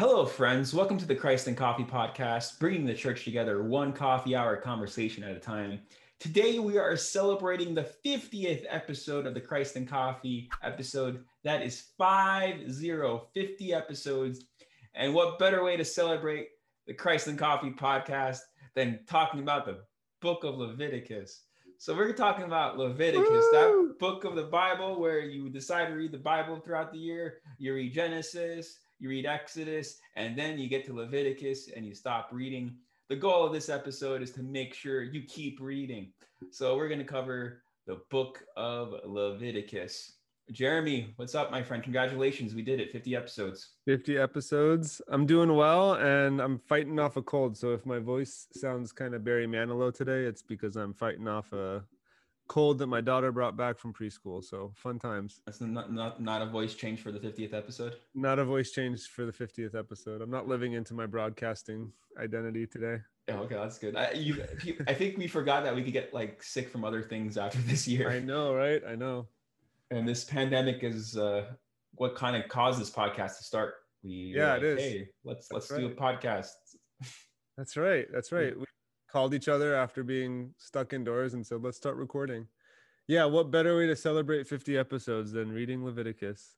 Hello, friends. Welcome to the Christ and Coffee podcast, bringing the church together one coffee hour conversation at a time. Today, we are celebrating the 50th episode of the Christ and Coffee episode. That is 5 0, 50 episodes. And what better way to celebrate the Christ and Coffee podcast than talking about the book of Leviticus? So, we're talking about Leviticus, Woo! that book of the Bible where you decide to read the Bible throughout the year. You read Genesis, you read Exodus, and then you get to Leviticus and you stop reading. The goal of this episode is to make sure you keep reading. So we're going to cover the book of Leviticus. Jeremy, what's up, my friend? Congratulations. We did it 50 episodes. 50 episodes. I'm doing well and I'm fighting off a cold. So if my voice sounds kind of Barry Manilow today, it's because I'm fighting off a cold that my daughter brought back from preschool. So fun times. That's not not not a voice change for the 50th episode. Not a voice change for the 50th episode. I'm not living into my broadcasting identity today. Yeah, okay, that's good. I, you, I think we forgot that we could get like sick from other things after this year. I know, right? I know. And this pandemic is uh, what kind of caused this podcast to start. We yeah, like, it is. Hey, let's that's let's right. do a podcast. That's right. That's right. We called each other after being stuck indoors and said, let's start recording. Yeah, what better way to celebrate 50 episodes than reading Leviticus?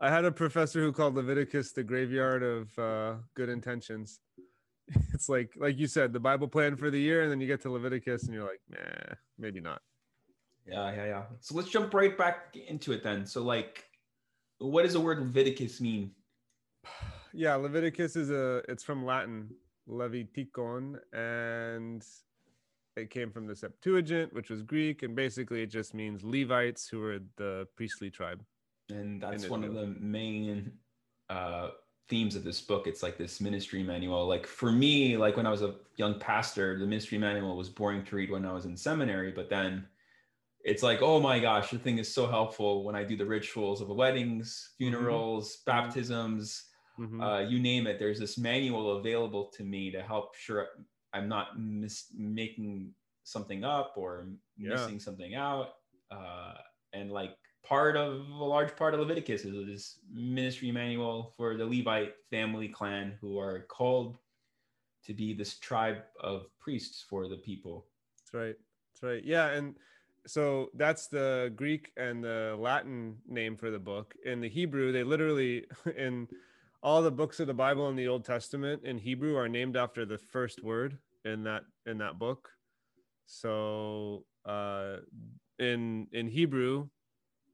I had a professor who called Leviticus the graveyard of uh, good intentions. It's like, like you said, the Bible plan for the year, and then you get to Leviticus, and you're like, nah, maybe not. Yeah, yeah, yeah. So let's jump right back into it then. So, like, what does the word Leviticus mean? Yeah, Leviticus is a. It's from Latin, Levitikon, and it came from the Septuagint, which was Greek, and basically it just means Levites who were the priestly tribe. And that's one of the main uh, themes of this book. It's like this ministry manual. Like for me, like when I was a young pastor, the ministry manual was boring to read when I was in seminary, but then it's like, oh my gosh, the thing is so helpful when I do the rituals of the weddings, mm-hmm. funerals, mm-hmm. baptisms mm-hmm. uh, you name it. There's this manual available to me to help sure I'm not mis- making something up or yeah. missing something out. Uh, and like part of a large part of Leviticus is this ministry manual for the Levite family clan who are called to be this tribe of priests for the people. That's right. That's right. Yeah. And so that's the Greek and the Latin name for the book. In the Hebrew, they literally in all the books of the Bible in the Old Testament in Hebrew are named after the first word in that in that book. So uh, in in Hebrew,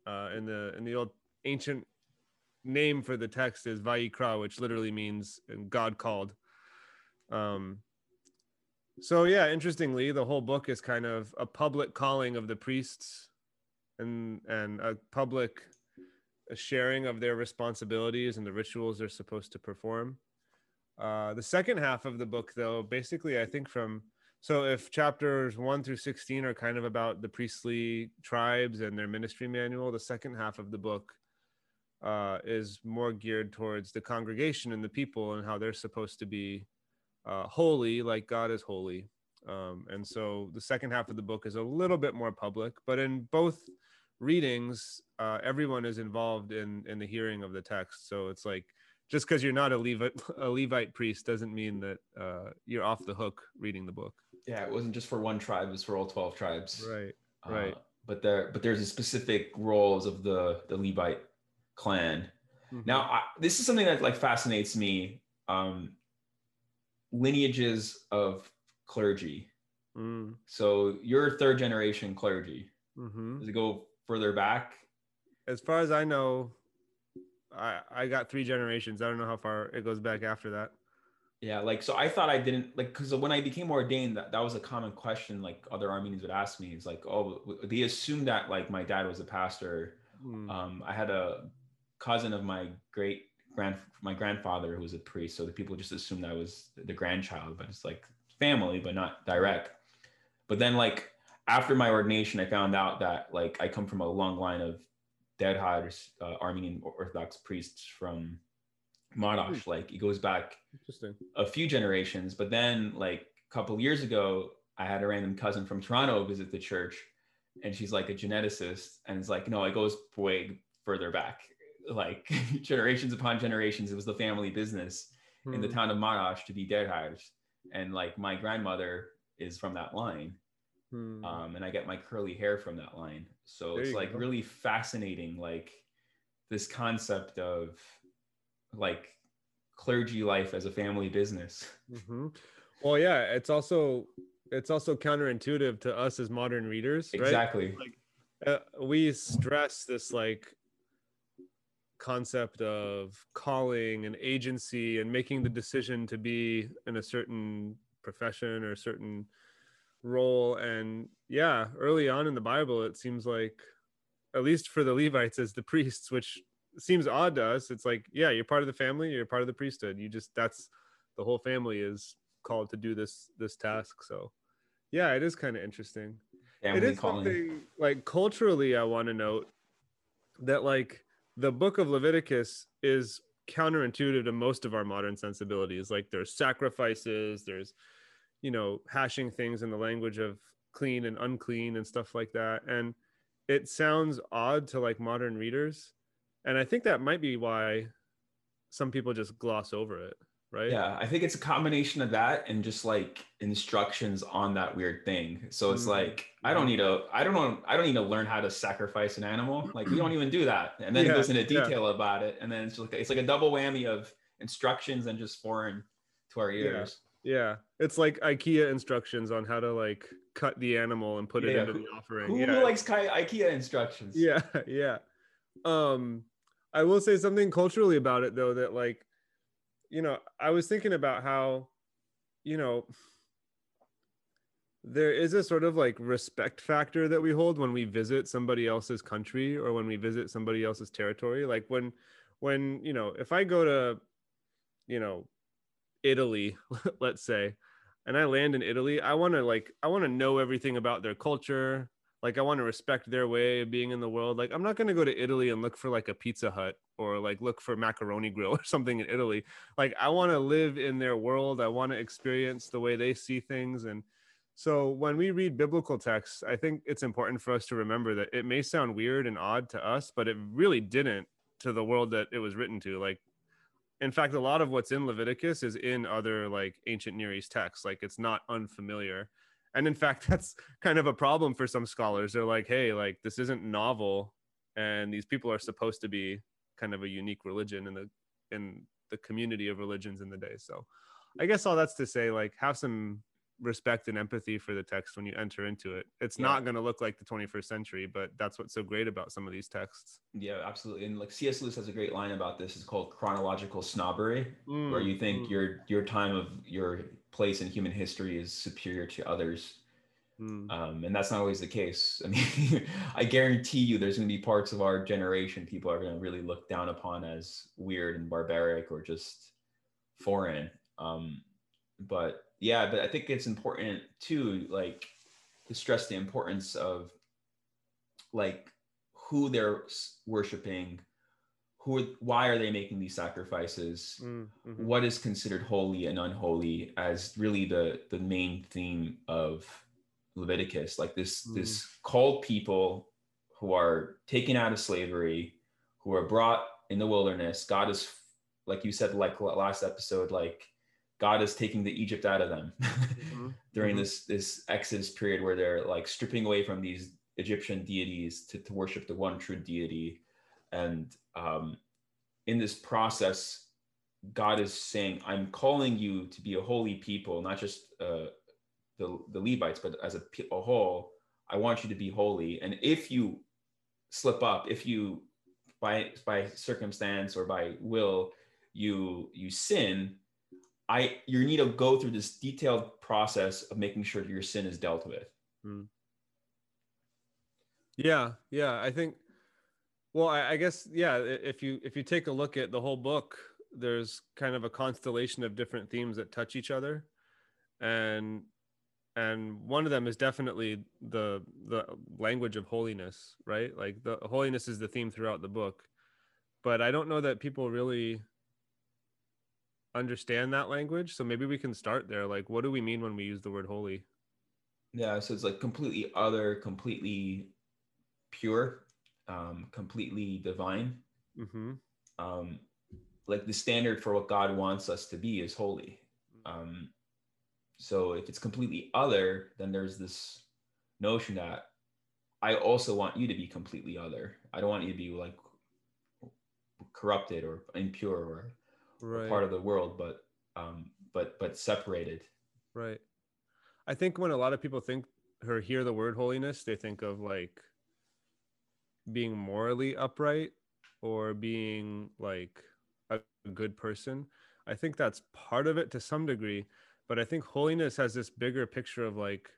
uh, in the in the old ancient name for the text is Vayikra, which literally means God called. Um, so yeah, interestingly, the whole book is kind of a public calling of the priests and and a public a sharing of their responsibilities and the rituals they're supposed to perform. Uh, the second half of the book, though, basically, I think from so if chapters one through 16 are kind of about the priestly tribes and their ministry manual, the second half of the book uh, is more geared towards the congregation and the people and how they're supposed to be uh, holy, like God is holy. Um, and so the second half of the book is a little bit more public, but in both readings, uh, everyone is involved in in the hearing of the text. So it's like just because you're not a Levite a Levite priest doesn't mean that uh, you're off the hook reading the book. Yeah, it wasn't just for one tribe; it was for all twelve tribes. Right. Uh, right. But there, but there's a specific roles of the the Levite clan. Mm-hmm. Now, I, this is something that like fascinates me. Um, lineages of clergy. Mm. So you're third generation clergy. Mm-hmm. Does it go further back? As far as I know, I I got three generations. I don't know how far it goes back after that. Yeah, like so I thought I didn't like because when I became ordained, that, that was a common question like other Armenians would ask me. It's like, oh, they assumed that like my dad was a pastor. Mm. Um, I had a cousin of my great grand my grandfather who was a priest, so the people just assumed I was the grandchild, but it's like family, but not direct. But then like after my ordination, I found out that like I come from a long line of Derhad uh, Armenian Orthodox priests from Marash. Hmm. Like it goes back a few generations. But then like a couple years ago, I had a random cousin from Toronto visit the church, and she's like a geneticist, and it's like no, it goes way further back. like generations upon generations, it was the family business in the Hmm. town of Marash to be derhaj. And like my grandmother is from that line. Hmm. Um, and I get my curly hair from that line. So There it's like go. really fascinating, like this concept of like clergy life as a family business. hmm Well, yeah, it's also it's also counterintuitive to us as modern readers, right? Exactly. Like uh, we stress this like concept of calling and agency and making the decision to be in a certain profession or a certain role. And yeah early on in the bible it seems like at least for the levites as the priests which seems odd to us. It's like yeah you're part of the family you're part of the priesthood. You just that's the whole family is called to do this this task. So yeah it is kind of interesting Family it is calling. something like culturally i want to note that like the book of leviticus is counterintuitive to most of our modern sensibilities. Like there's sacrifices there's you know hashing things in the language of clean and unclean and stuff like that and it sounds odd to like modern readers and i think that might be why some people just gloss over it right Yeah, I think it's a combination of that and just like instructions on that weird thing. So it's Mm. like I don't need to I don't know I don't need to learn how to sacrifice an animal. Like we don't even do that. And then Yeah, it goes into yeah. detail about it. And then it's just like it's like a double whammy of instructions and just foreign to our Yeah. ears. yeah it's like ikea instructions on how to like cut the animal and put it into who- the offering. Who yeah. likes IKEA instructions? yeah yeah. Um i will say something culturally about it though that like you know i was thinking about how you know there is a sort of like respect factor that we hold when we visit somebody else's country or when we visit somebody else's territory. Like when when you know if i go to you know italy let's say and i land in italy i want to like i want to know everything about their culture. Like i want to respect their way of being in the world. Like i'm not going to go to italy and look for like a pizza hut or like look for macaroni grill or something in italy. Like i want to live in their world. I want to experience the way they see things. And so when we read biblical texts i think it's important for us to remember that it may sound weird and odd to us but it really didn't to the world that it was written to. Like in fact a lot of what's in leviticus is in other like ancient near east texts like it's not unfamiliar. And in fact that's kind of a problem for some scholars. They're like hey like this isn't novel and these people are supposed to be kind of a unique religion in the in the community of religions in the day. So i guess all that's to say like have some respect and empathy for the text when you enter into it it's Yeah. not going to look like the 21st century but that's what's so great about some of these texts Yeah, absolutely. And like C.S. Lewis has a great line about this. It's called chronological snobbery. where Mm, you think mm, your your time of your place in human history is superior to others mm. um, and that's not always the case i mean i guarantee you there's going to be parts of our generation people are going to really look down upon as weird and barbaric or just foreign um, but yeah but i think it's important too like to stress the importance of like who they're worshiping who are, why are they making these sacrifices Mm, mhm. what is considered holy and unholy as really the the main theme of leviticus like this Mhm. this called people who are taken out of slavery who are brought in the wilderness god is like you said like last episode like god is taking the egypt out of them Mhm. during Mhm. this this exodus period where they're like stripping away from these egyptian deities to, to worship the one true deity and um, in this process god is saying i'm calling you to be a holy people not just uh, the, the levites but as a, a whole i want you to be holy and if you slip up if you by by circumstance or by will you you sin i you need to go through this detailed process of making sure your sin is dealt with hmm. Yeah, yeah. I think. Well, I, I guess yeah. If you if you take a look at the whole book, there's kind of a constellation of different themes that touch each other, and and one of them is definitely the the language of holiness, right? Like the holiness is the theme throughout the book, but I don't know that people really understand that language. So maybe we can start there. Like, what do we mean when we use the word holy? Yeah, so it's like completely other, completely pure, um, completely divine. Mm-hmm. Um, like the standard for what God wants us to be is holy. Um, so if it's completely other, then there's this notion that I also want you to be completely other. I don't want you to be like corrupted or impure or, Right. part of the world, but um, but but separated. Right. I think when a lot of people think or hear the word holiness, they think of like being morally upright or being like a good person. I think that's part of it to some degree, but I think holiness has this bigger picture of like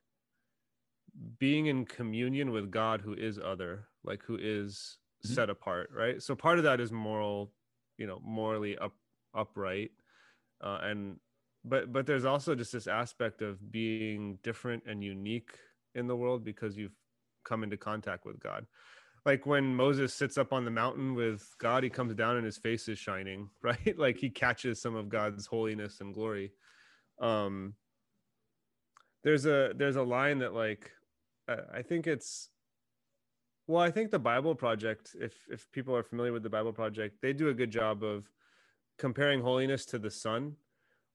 being in communion with God who is other, like who is Mhm. set apart, right? So part of that is moral, you know, morally up upright. Uh, and but but there's also just this aspect of being different and unique in the world because you've come into contact with God. Like when Moses sits up on the mountain with God, he comes down and his face is shining, right? Like he catches some of God's holiness and glory. Um there's a there's a line that like I think it's well, I think the Bible Project, if if people are familiar with the Bible Project, they do a good job of comparing holiness to the sun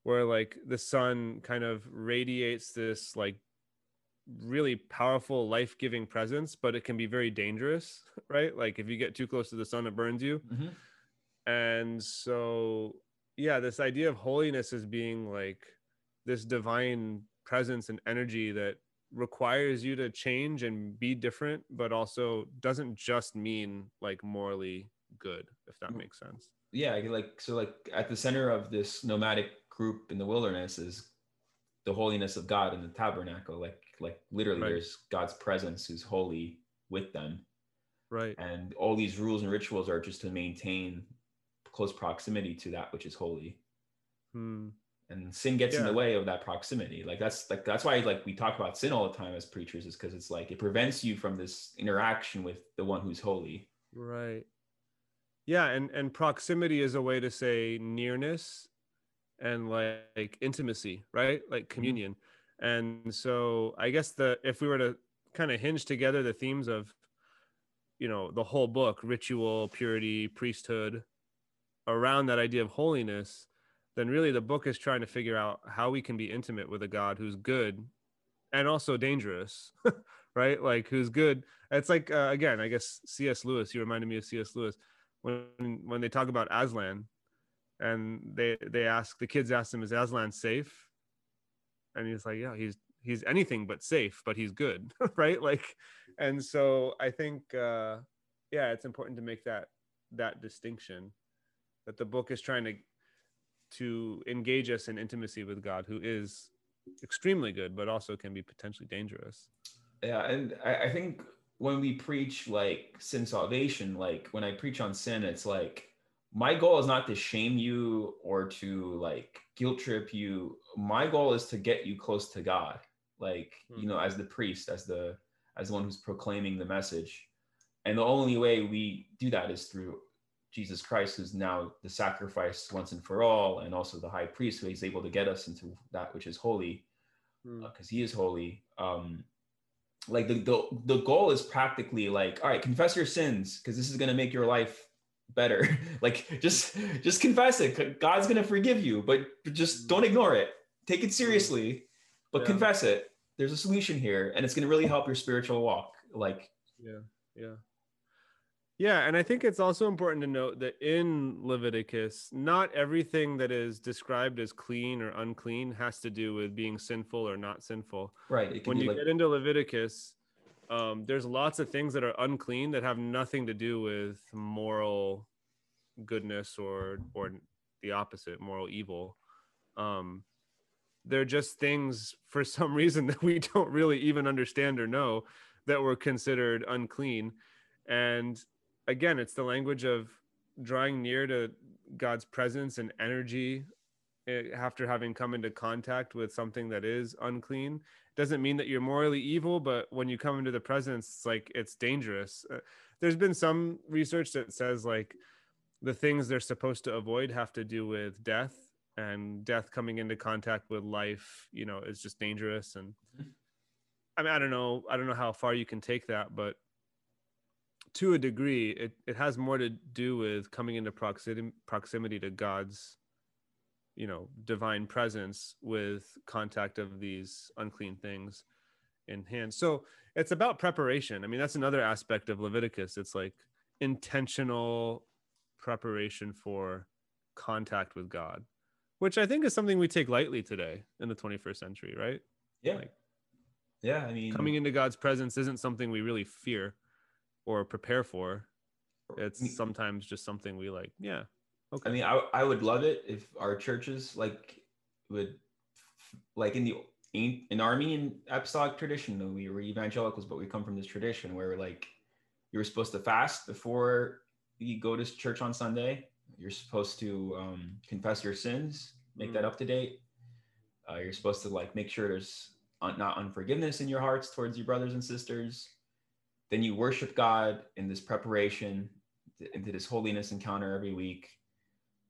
where like the sun kind of radiates this like really powerful life-giving presence but it can be very dangerous right like if you get too close to the sun it burns you Mhm. and so yeah this idea of holiness as being like this divine presence and energy that requires you to change and be different but also doesn't just mean like morally good if that Mm. makes sense Yeah, like so like at the center of this nomadic group in the wilderness is the holiness of God in the tabernacle. Like like literally, Right. there's God's presence who's holy with them. right and all these rules and rituals are just to maintain close proximity to that which is holy Hmm. and sin gets in the way of that proximity like that's like that's why like we talk about sin all the time as preachers is because it's like it prevents you from this interaction with the one who's holy Right. Yeah, and and proximity is a way to say nearness and like, like intimacy, right? Like communion. And so I guess the if we were to kind of hinge together the themes of you know, the whole book, ritual, purity, priesthood around that idea of holiness, then really the book is trying to figure out how we can be intimate with a God who's good and also dangerous, right? Like who's good. It's like uh, again, I guess C.S. Lewis. You reminded me of C.S. Lewis when when they talk about Aslan, and they they ask the kids ask him, "Is Aslan safe?" And he's like, "Yeah, he's he's anything but safe, but he's good, right?" Like, and so I think, uh, yeah, it's important to make that that distinction that the book is trying to to engage us in intimacy with God, who is extremely good, but also can be potentially dangerous. yeah and I, I think when we preach like sin salvation like when i preach on sin it's like my goal is not to shame you or to like guilt trip you. My goal is to get you close to god. Like you know as the priest as the as the one who's proclaiming the message. And the only way we do that is through jesus christ who's now the sacrifice once and for all and also the high priest who is able to get us into that which is holy Hmm. because he is holy. Um like the, the the goal is practically like all right confess your sins because this is going to make your life better. Like just just confess it. God's going to forgive you but just mm. don't ignore it. Take it seriously mm. but Yeah. confess it. There's a solution here and it's going to really help your spiritual walk. Like Yeah, yeah. Yeah, and I think it's also important to note that in Leviticus, not everything that is described as clean or unclean has to do with being sinful or not sinful. right When you like get into Leviticus, um, there's lots of things that are unclean that have nothing to do with moral goodness or or the opposite, moral evil. Um, they're just things for some reason that we don't really even understand or know that were considered unclean. And again, it's the language of drawing near to God's presence and energy eh, after having come into contact with something that is unclean. Doesn't mean that you're morally evil, but when you come into the presence, it's like it's dangerous. Uh, there's been some research that says like the things they're supposed to avoid have to do with death and death coming into contact with life you know is just dangerous and i mean i don't know i don't know how far you can take that but to a degree, it, it has more to do with coming into proximity proximity to God's, you know, divine presence with contact of these unclean things in hand. So it's about preparation. I mean, that's another aspect of Leviticus. It's like intentional preparation for contact with God, which I think is something we take lightly today in the 21st century, right? Yeah. Like, yeah. I mean, coming into God's presence isn't something we really fear or prepare for. It's sometimes just something we like, yeah. Okay. I mean, I, I would love it if our churches like would like in the in Armenian apostolic tradition, though we were evangelicals, but we come from this tradition where like you were supposed to fast before you go to church on Sunday. You're supposed to um, confess your sins, make that Mm. up to date. Uh, you're supposed to like make sure there's un- not unforgiveness in your hearts towards your brothers and sisters. Then you worship God in this preparation into this holiness encounter every week.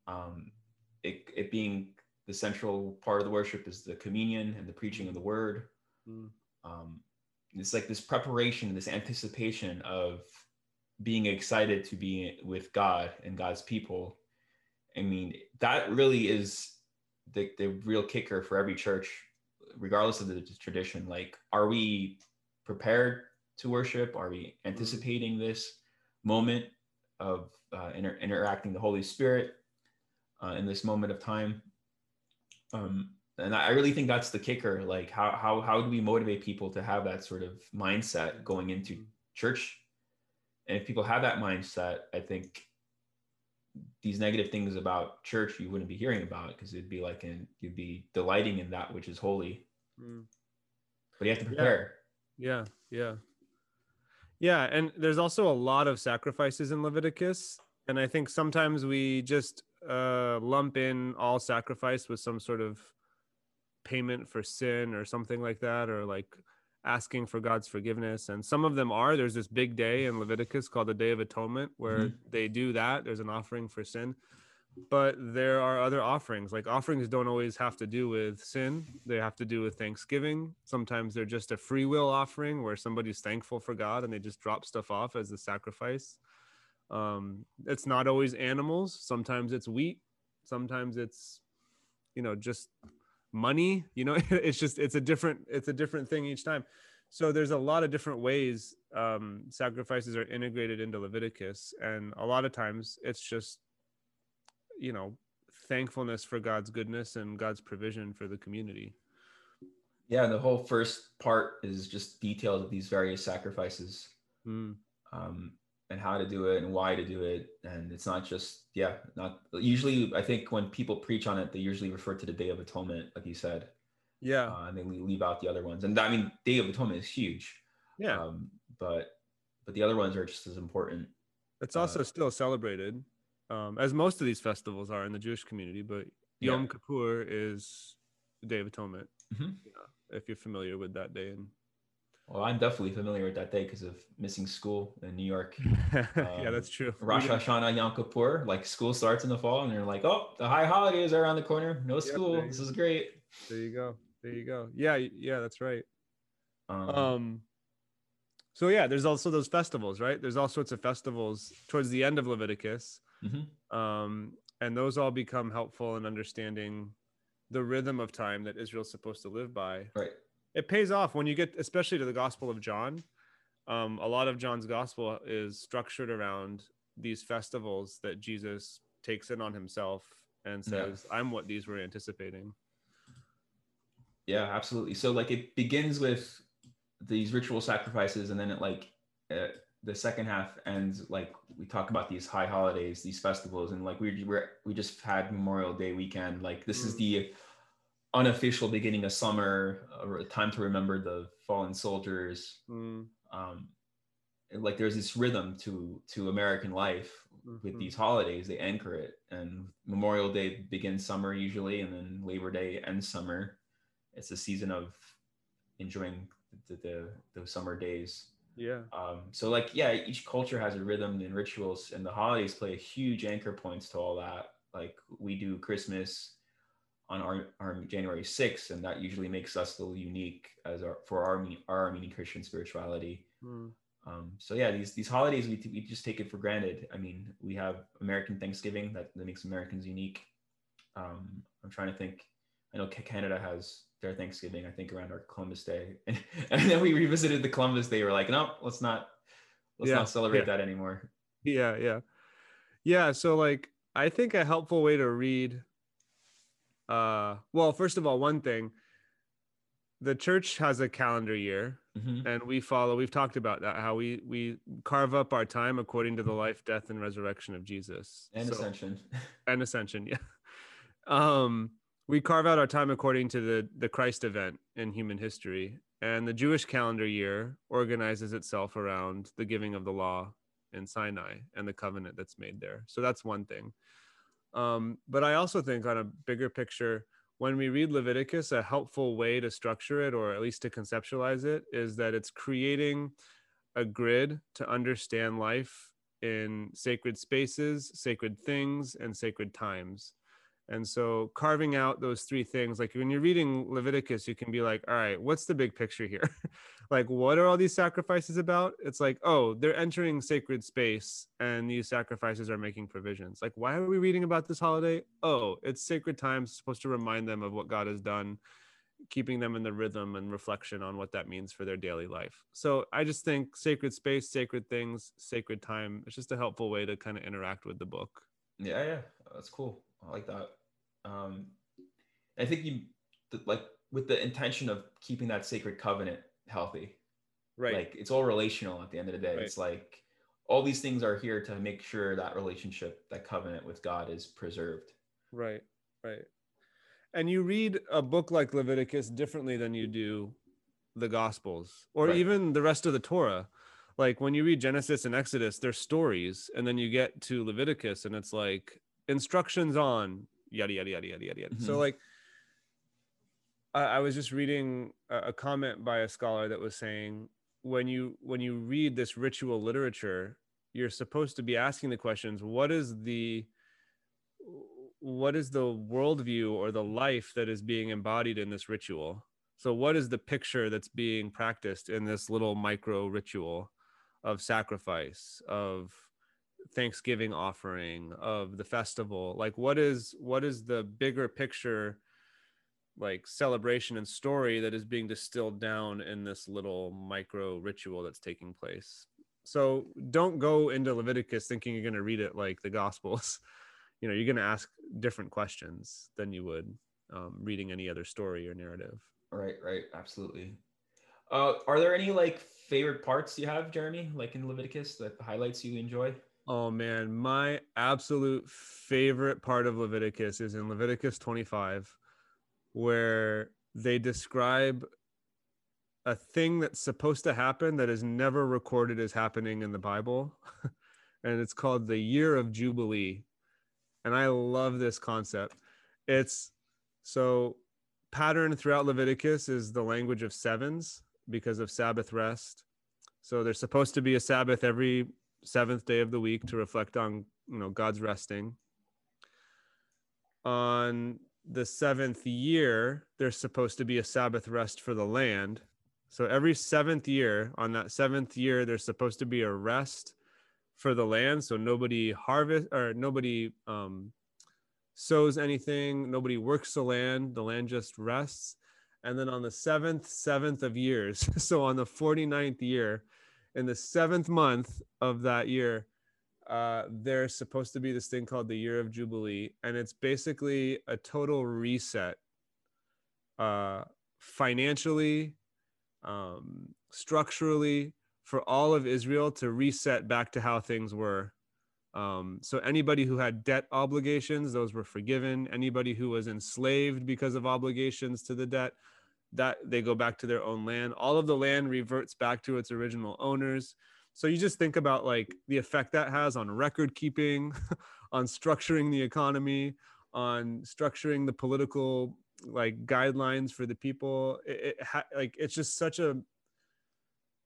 Um, it, it being the central part of the worship is the communion and the preaching of the word. Mm. Um, it's like this preparation, this anticipation of being excited to be with God and God's people. I mean, that really is the, the real kicker for every church, regardless of the tradition. Like, are we prepared to worship? Are we anticipating this moment of uh, inter- interacting the Holy Spirit uh, in this moment of time? Um, and I really think that's the kicker. Like, how how how do we motivate people to have that sort of mindset going into church? And if people have that mindset, I think these negative things about church you wouldn't be hearing about because it'd be like in you'd be delighting in that which is holy. Mm. But you have to prepare. Yeah, yeah. Yeah, and there's also a lot of sacrifices in Leviticus, and I think sometimes we just uh lump in all sacrifice with some sort of payment for sin or something like that or like asking for God's forgiveness and some of them are. There's this big day in Leviticus called the Day of Atonement where they do that. There's an offering for sin but there are other offerings like offerings don't always have to do with sin they have to do with thanksgiving. Sometimes they're just a free will offering where somebody's thankful for god and they just drop stuff off as a sacrifice. Um it's not always animals. Sometimes it's wheat. Sometimes it's you know just money you know? It's just it's a different it's a different thing each time. So there's a lot of different ways um sacrifices are integrated into leviticus and a lot of times it's just you know thankfulness for god's goodness and god's provision for the community Yeah, the whole first part is just details of these various sacrifices. Mm, um, and how to do it and why to do it. And it's not just, yeah, not usually. I think when people preach on it, they usually refer to the Day of Atonement, like you said, yeah uh, and they leave out the other ones. And I mean, Day of Atonement is huge, yeah um, but but the other ones are just as important. it's also still celebrated um as most of these festivals are in the jewish community but Yeah. yom kippur is the day of atonement Mhm. yeah, if you're familiar with that day and Well, I'm definitely familiar with that day because of missing school in New York. yeah Um, that's true Rosh Hashanah, Yom Kippur, like school starts in the fall, and they're like, "Oh, the high holidays are around the corner. No school. you this is great." there you go there you go yeah yeah that's right Um, um so yeah there's also those festivals right there's all sorts of festivals towards the end of leviticus mhm. um and those all become helpful in understanding the rhythm of time that israel's supposed to live by Right. it pays off when you get especially to the gospel of john um, a lot of john's gospel is structured around these festivals that jesus takes in on himself and Yeah. says i'm what these were anticipating Yeah, absolutely. So like it begins with these ritual sacrifices, and then it like uh, the second half ends like we talk about these high holidays, these festivals, and like we we we just had Memorial Day weekend. Like this is Mm. the unofficial beginning of summer, a time to remember the fallen soldiers. Mm, Um, like there's this rhythm to to American life with mhm. these holidays. They anchor it, and Memorial Day begins summer usually, and then Labor Day ends summer. It's a season of enjoying the the, the summer days. Yeah Um, so like yeah, each culture has a rhythm and rituals, and the holidays play a huge anchor points to all that. Like we do Christmas on our, our January 6th, and that usually makes us a little unique as our for our our Armenian Christian spirituality. Mm, Um, so yeah, these these holidays we, we just take it for granted. I mean, we have American Thanksgiving that, that makes Americans unique. Um, I'm trying to think. I know Canada has their Thanksgiving. I think around our Columbus Day, and, and then we revisited the Columbus Day. We're like, no, let's not let's yeah, not celebrate yeah. that anymore. Yeah, yeah, yeah. So like, I think a helpful way to read. Uh, well, first of all, one thing the church has a calendar year mm-hmm. and we follow we've talked about that how we we carve up our time according to the life death and resurrection of jesus and so, ascension and ascension yeah um we carve out our time according to the the christ event in human history and the jewish calendar year organizes itself around the giving of the law in sinai and the covenant that's made there so that's one thing um but i also think on a bigger picture when we read Leviticus, a helpful way to structure it, or at least to conceptualize it, is that it's creating a grid to understand life in sacred spaces, sacred things, and sacred times. And so carving out those three things, like when you're reading Leviticus, you can be like, all right, what's the big picture here? like, what are all these sacrifices about? It's like, oh, they're entering sacred space and these sacrifices are making provisions. Like, why are we reading about this holiday? Oh, it's sacred times supposed to remind them of what God has done, keeping them in the rhythm and reflection on what that means for their daily life. So I just think sacred space, sacred things, sacred time, it's just a helpful way to kind of interact with the book. Yeah, yeah, that's cool. I like that um, I think you like with the intention of keeping that sacred covenant healthy. Right. Like it's all relational at the end of the day. Right. It's like all these things are here to make sure that relationship, that covenant with God is preserved. Right. Right. And you read a book like Leviticus differently than you do the Gospels or right. even the rest of the Torah. Like when you read Genesis and Exodus, they're stories. And then you get to Leviticus and it's like instructions on yada yada yada yada yada. Mm-hmm. So like, I, I, was just reading a, a comment by a scholar that was saying when you when you read this ritual literature, you're supposed to be asking the questions: What is the what is the worldview or the life that is being embodied in this ritual? So, what is the picture that's being practiced in this little micro ritual of sacrifice, of thanksgiving offering of the festival? Like what is what is the bigger picture like celebration and story that is being distilled down in this little micro ritual that's taking place? So don't go into leviticus thinking you're going to read it like the gospels. You know you're going to ask different questions than you would um, reading any other story or narrative. Right right. Absolutely. Uh, are there any like favorite parts you have jeremy like in leviticus that highlights you enjoy Oh man, my absolute favorite part of Leviticus is in Leviticus 25, where they describe a thing that's supposed to happen that is never recorded as happening in the Bible. and it's called the year of Jubilee. And I love this concept. It's so pattern throughout Leviticus is the language of sevens because of Sabbath rest. So there's supposed to be a Sabbath every seventh day of the week to reflect on you know God's resting. On the seventh year, there's supposed to be a Sabbath rest for the land. So every seventh year, on that seventh year, there's supposed to be a rest for the land. So nobody harvest or nobody um, sows anything, nobody works the land, the land just rests. And then on the seventh, seventh of years, so on the 49th year, in the seventh month of that year, uh, there's supposed to be this thing called the year of Jubilee, and it's basically a total reset uh, financially, um, structurally, for all of Israel to reset back to how things were. Um, so anybody who had debt obligations, those were forgiven. Anybody who was enslaved because of obligations to the debt, that they go back to their own land. All of the land reverts back to its original owners. So you just think about like the effect that has on record keeping on structuring the economy on structuring the political like guidelines for the people. It, it ha- like it's just such a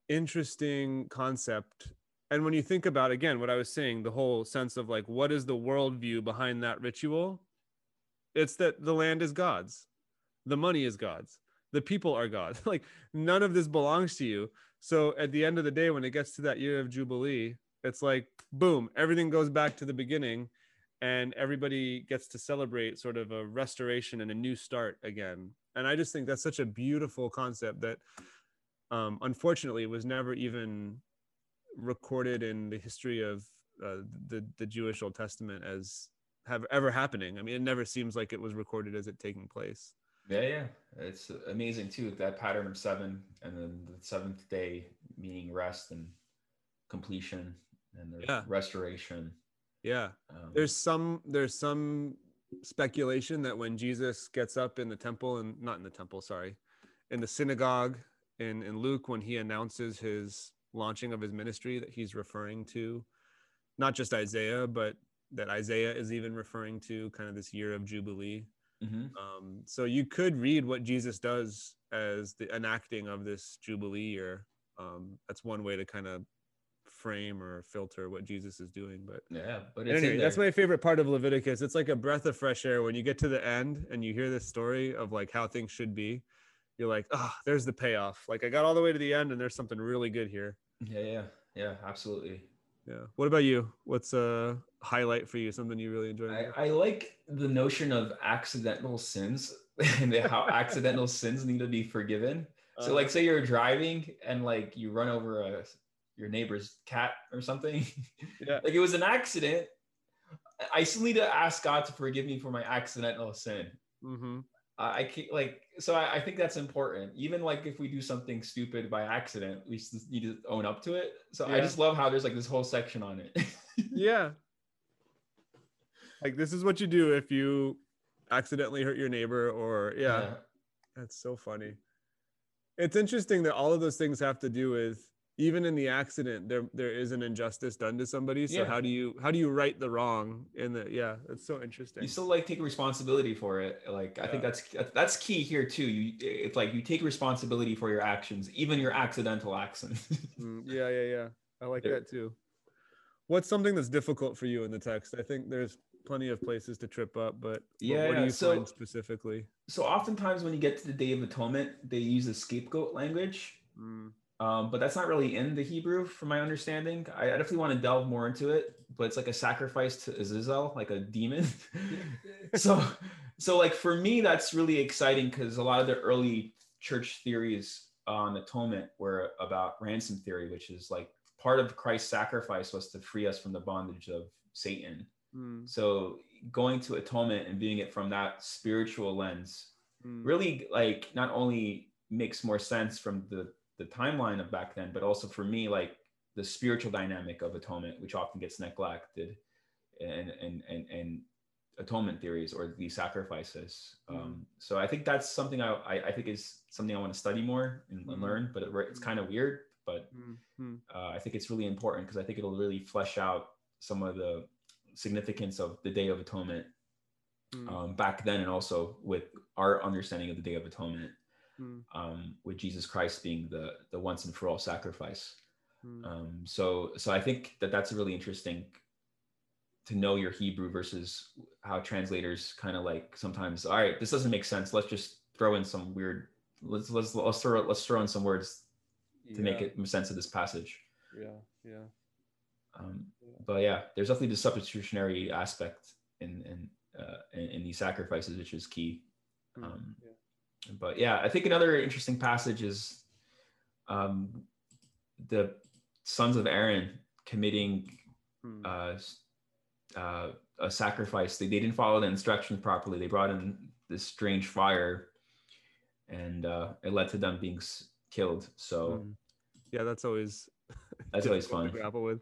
interesting concept. And when you think about again what i was saying the whole sense of like what is the worldview behind that ritual? It's that the land is god's. The money is god's the people are God. like none of this belongs to you. So at the end of the day, when it gets to that year of Jubilee, it's like, boom, everything goes back to the beginning and everybody gets to celebrate sort of a restoration and a new start again. And I just think that's such a beautiful concept that um, unfortunately was never even recorded in the history of uh, the, the Jewish Old Testament as have ever happening. I mean, it never seems like it was recorded as it taking place. Yeah, yeah, it's amazing too. That pattern of seven, and then the seventh day meaning rest and completion, and the Yeah. restoration. Yeah. Um, There's some there's some speculation that when Jesus gets up in the temple and not in the temple, sorry, in the synagogue in in Luke when he announces his launching of his ministry that he's referring to not just Isaiah, but that Isaiah is even referring to kind of this year of jubilee. Mhm. Um, so you could read what Jesus does as the enacting of this jubilee year. Um, that's one way to kind of frame or filter what Jesus is doing. But Yeah, but it's anyway, that's my favorite part of Leviticus. It's like a breath of fresh air when you get to the end and you hear this story of like how things should be. You're like, ah, there's the payoff. Like I got all the way to the end and there's something really good here. Yeah, yeah, yeah, absolutely. Yeah. What about you? What's a highlight for you? Something you really enjoy? I, I like the notion of accidental sins and how accidental sins need to be forgiven. So, Uh, like, say you're driving and like you run over a, your neighbor's cat or something. Yeah. like it was an accident. I still need to ask God to forgive me for my accidental sin. Mm-hmm. I I can't like so I, I think that's important. Even like if we do something stupid by accident, we still need to own up to it. So I just love how there's like this whole section on it. yeah. Like this is what you do if you accidentally hurt your neighbor or yeah. That's so funny. It's interesting that all of those things have to do with even in the accident there there is an injustice done to somebody. So Yeah. how do you how do you right the wrong in the yeah, that's so interesting. you still like take responsibility for it like i think that's that's key here too you it's like you take responsibility for your actions even your accidental actions Mm, yeah, yeah, yeah. I like There- that too. What's something that's difficult for you in the text? I think there's plenty of places to trip up, but Yeah, what do you so- find specifically? so oftentimes when you get to the day of atonement they use the scapegoat language. Mm, um, but that's not really in the hebrew from my understanding. I, I definitely want to delve more into it but it's like a sacrifice to azazel like a demon. So so like for me that's really exciting because a lot of the early church theories on atonement were about ransom theory which is like part of christ's sacrifice was to free us from the bondage of satan mm, so going to atonement and viewing it from that spiritual lens mm, really like not only makes more sense from the the timeline of back then but also for me like the spiritual dynamic of atonement which often gets neglected and and and, and atonement theories or these sacrifices. Um, so i think that's something I, I i think is something i want to study more and, and Mhm. learn but it, it's kind of weird but mm, mm, uh, i think it's really important because i think it'll really flesh out some of the significance of the day of atonement mm, um, back then and also with our understanding of the day of atonement mm, um, with jesus christ being the the once and for all sacrifice. Mm. um, so so i think that that's really interesting to know your hebrew versus how translators kind of like sometimes all right this doesn't make sense. Let's just throw in some weird let's let's let's throw let's throw in some words to make Yeah, it make sense of this passage. Yeah, yeah. Um, but yeah there's definitely the substitutionary aspect in in, uh, in in these sacrifices which is key mm, Um, yeah. but yeah, I think another interesting passage is um, the sons of Aaron committing Mm, uh, uh, a sacrifice. They, they didn't follow the instructions properly. They brought in this strange fire, and uh, it led to them being s- killed. So mm. yeah, that's always that's always difficult to grapple with.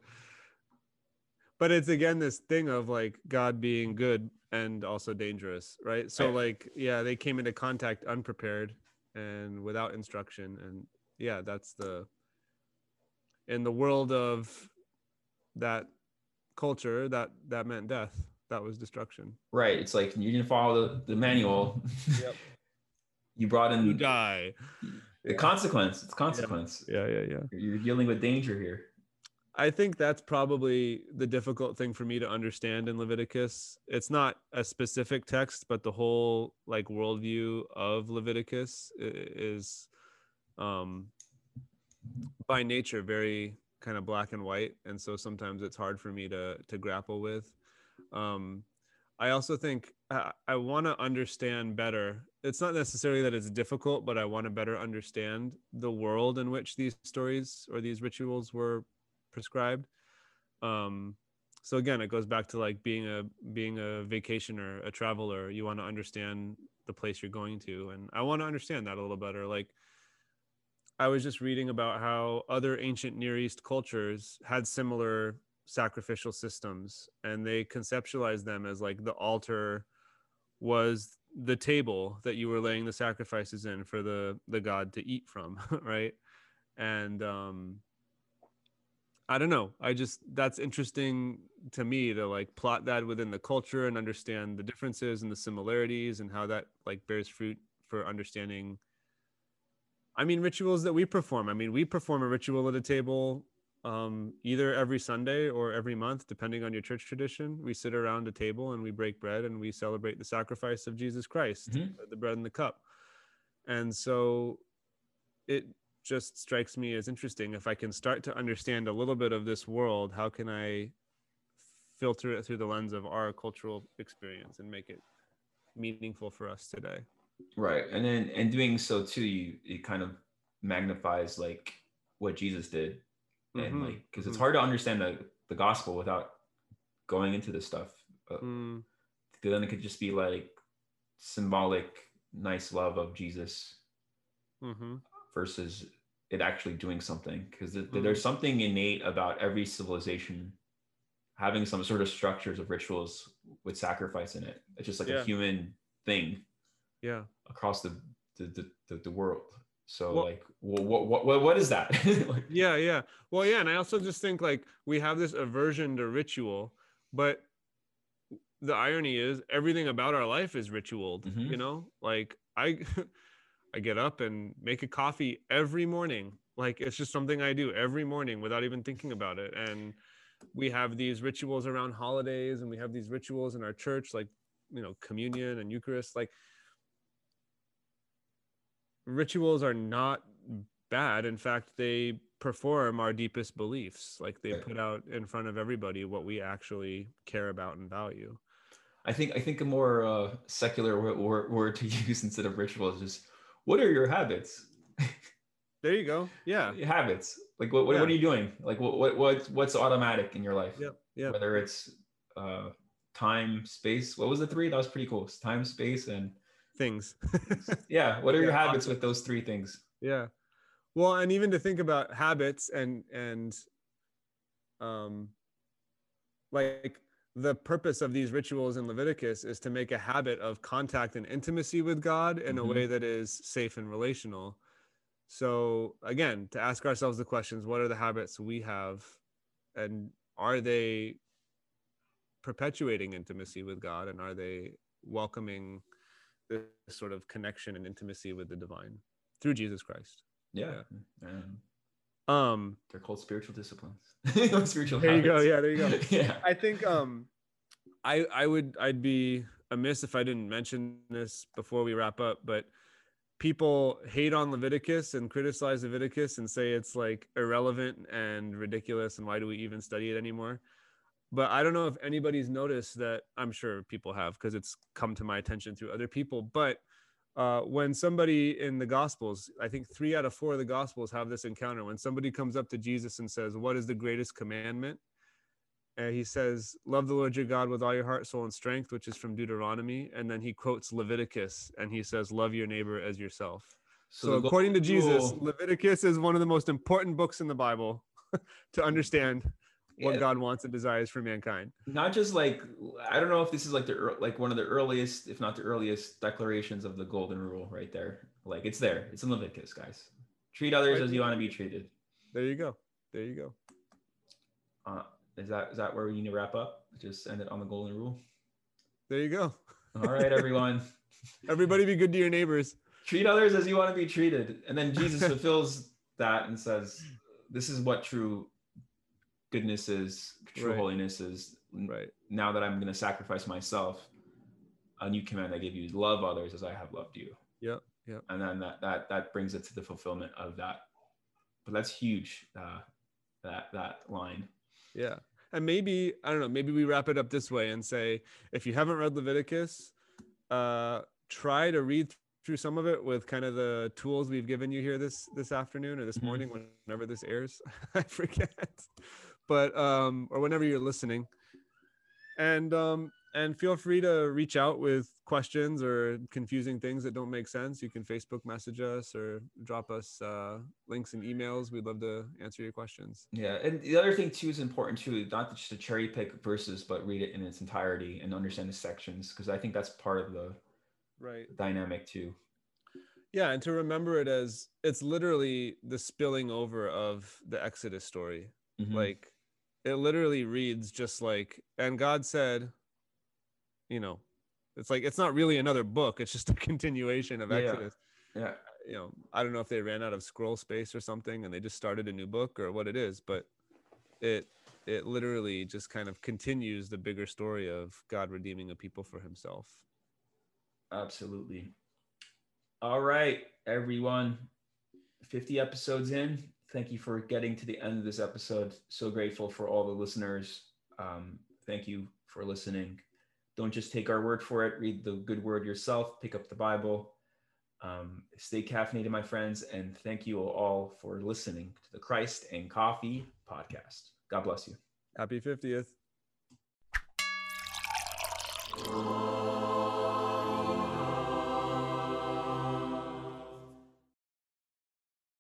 But it's again this thing of like God being good and also dangerous, right? So Right. like yeah, they came into contact unprepared and without instruction and yeah, that's the in the world of that culture that that meant death. That was destruction. Right. It's like you didn't follow the, the manual. Yep. you brought in You die. the consequence. It's consequence. Yeah, yeah, yeah. You're, you're dealing with danger here. I think that's probably the difficult thing for me to understand in Leviticus. It's not a specific text, but the whole like worldview of Leviticus is, um, by nature very kind of black and white and so sometimes it's hard for me to to grapple with um i also think i, I want to understand better it's not necessarily that it's difficult but i want to better understand the world in which these stories or these rituals were prescribed. Um so again it goes back to like being a being a vacationer a traveler you want to understand the place you're going to and i want to understand that a little better. Like i was just reading about how other ancient near east cultures had similar sacrificial systems and they conceptualized them as like the altar was the table that you were laying the sacrifices in for the the god to eat from right? And um I don't know. I just that's interesting to me to like plot that within the culture and understand the differences and the similarities and how that like bears fruit for understanding I mean rituals that we perform. I mean, we perform a ritual at a table um, either every Sunday or every month, depending on your church tradition. We sit around a table and we break bread and we celebrate the sacrifice of Jesus Christ, mm-hmm. the bread and the cup. And so it just strikes me as interesting. If I can start to understand a little bit of this world, how can I filter it through the lens of our cultural experience and make it meaningful for us today? Right. And then in doing so too, you it kind of magnifies like what Jesus did. And mm-hmm. like because it's mm-hmm. hard to understand the, the gospel without going into this stuff. Uh, mm. Then it could just be like symbolic, nice love of Jesus. Mm-hmm versus it actually doing something because mm-hmm. there's something innate about every civilization having some sort of structures of rituals with sacrifice in it it's just like yeah. a human thing yeah across the the, the, the world so well, like what, what what what is that like, yeah yeah well yeah and i also just think like we have this aversion to ritual but the irony is everything about our life is ritual mm-hmm. you know like i I get up and make a coffee every morning. Like it's just something I do every morning without even thinking about it. And we have these rituals around holidays and we have these rituals in our church, like, you know, communion and Eucharist. Like rituals are not bad. In fact, they perform our deepest beliefs. Like they put out in front of everybody what we actually care about and value. I think I think a more uh, secular word, word to use instead of ritual is just what are your habits? there you go. Yeah. Habits. Like what, what, yeah. what, are you doing? Like what, what, what, what's automatic in your life? Yeah. Yeah. Whether it's uh, time, space. What was the three? That was pretty cool. Time, space, and things. yeah. What are yeah, your habits awesome. with those three things? Yeah. Well, and even to think about habits and, and, um, like the purpose of these rituals in Leviticus is to make a habit of contact and intimacy with God in mm-hmm. a way that is safe and relational. So, again, to ask ourselves the questions what are the habits we have, and are they perpetuating intimacy with God, and are they welcoming this sort of connection and intimacy with the divine through Jesus Christ? Yeah. yeah. Um, they're called spiritual disciplines. spiritual. There habits. you go. Yeah, there you go. yeah. I think um, I I would I'd be amiss if I didn't mention this before we wrap up, but people hate on Leviticus and criticize Leviticus and say it's like irrelevant and ridiculous and why do we even study it anymore? But I don't know if anybody's noticed that. I'm sure people have because it's come to my attention through other people. But uh, when somebody in the gospels i think three out of four of the gospels have this encounter. When somebody comes up to jesus and says what is the greatest commandment? And he says love the lord your god with all your heart soul and strength which is from deuteronomy. And then he quotes leviticus and he says love your neighbor as yourself. So, so according to jesus leviticus is one of the most important books in the bible to understand what yeah. God wants and desires for mankind. Not just like I don't know if this is like the like one of the earliest, if not the earliest, declarations of the golden rule right there. Like it's there. It's in Leviticus, guys. Treat others right. as you want to be treated. There you go. There you go. Uh, is that is that where we need to wrap up? Just end it on the golden rule. There you go. All right, everyone. Everybody be good to your neighbors. Treat others as you want to be treated. And then Jesus fulfills that and says, This is what true goodness is, true right. holiness is. Right. Now that I'm going to sacrifice myself, a new command I give you: love others as I have loved you. Yeah. Yeah. And then that that that brings it to the fulfillment of that but that's huge. Uh, that that line. Yeah. And maybe, I don't know, maybe we wrap it up this way and say if you haven't read Leviticus, uh, try to read through some of it with kind of the tools we've given you here this this afternoon or this mm-hmm. morning whenever this airs i forget but um or whenever you're listening. And um and feel free to reach out with questions or confusing things that don't make sense. You can facebook message us or drop us uh, links and emails. We'd love to answer your questions. Yeah and the other thing too is important too not just to cherry pick verses but read it in its entirety and understand the sections because i think that's part of the right. dynamic too. Yeah and to remember it as it's literally the spilling over of the exodus story. Mm-hmm. like it literally reads just like and god said you know it's like it's not really another book it's just a continuation of exodus. Yeah. Uh, you know i don't know if they ran out of scroll space or something and they just started a new book or what it is but it it literally just kind of continues the bigger story of god redeeming a people for himself. Absolutely. All right everyone. 50 episodes in thank you for getting to the end of this episode so grateful for all the listeners um, thank you for listening don't just take our word for it. Read the good word yourself. Pick up the Bible. Um, stay caffeinated, my friends. And thank you all for listening to the Christ and Coffee podcast. God bless you. Happy 50th.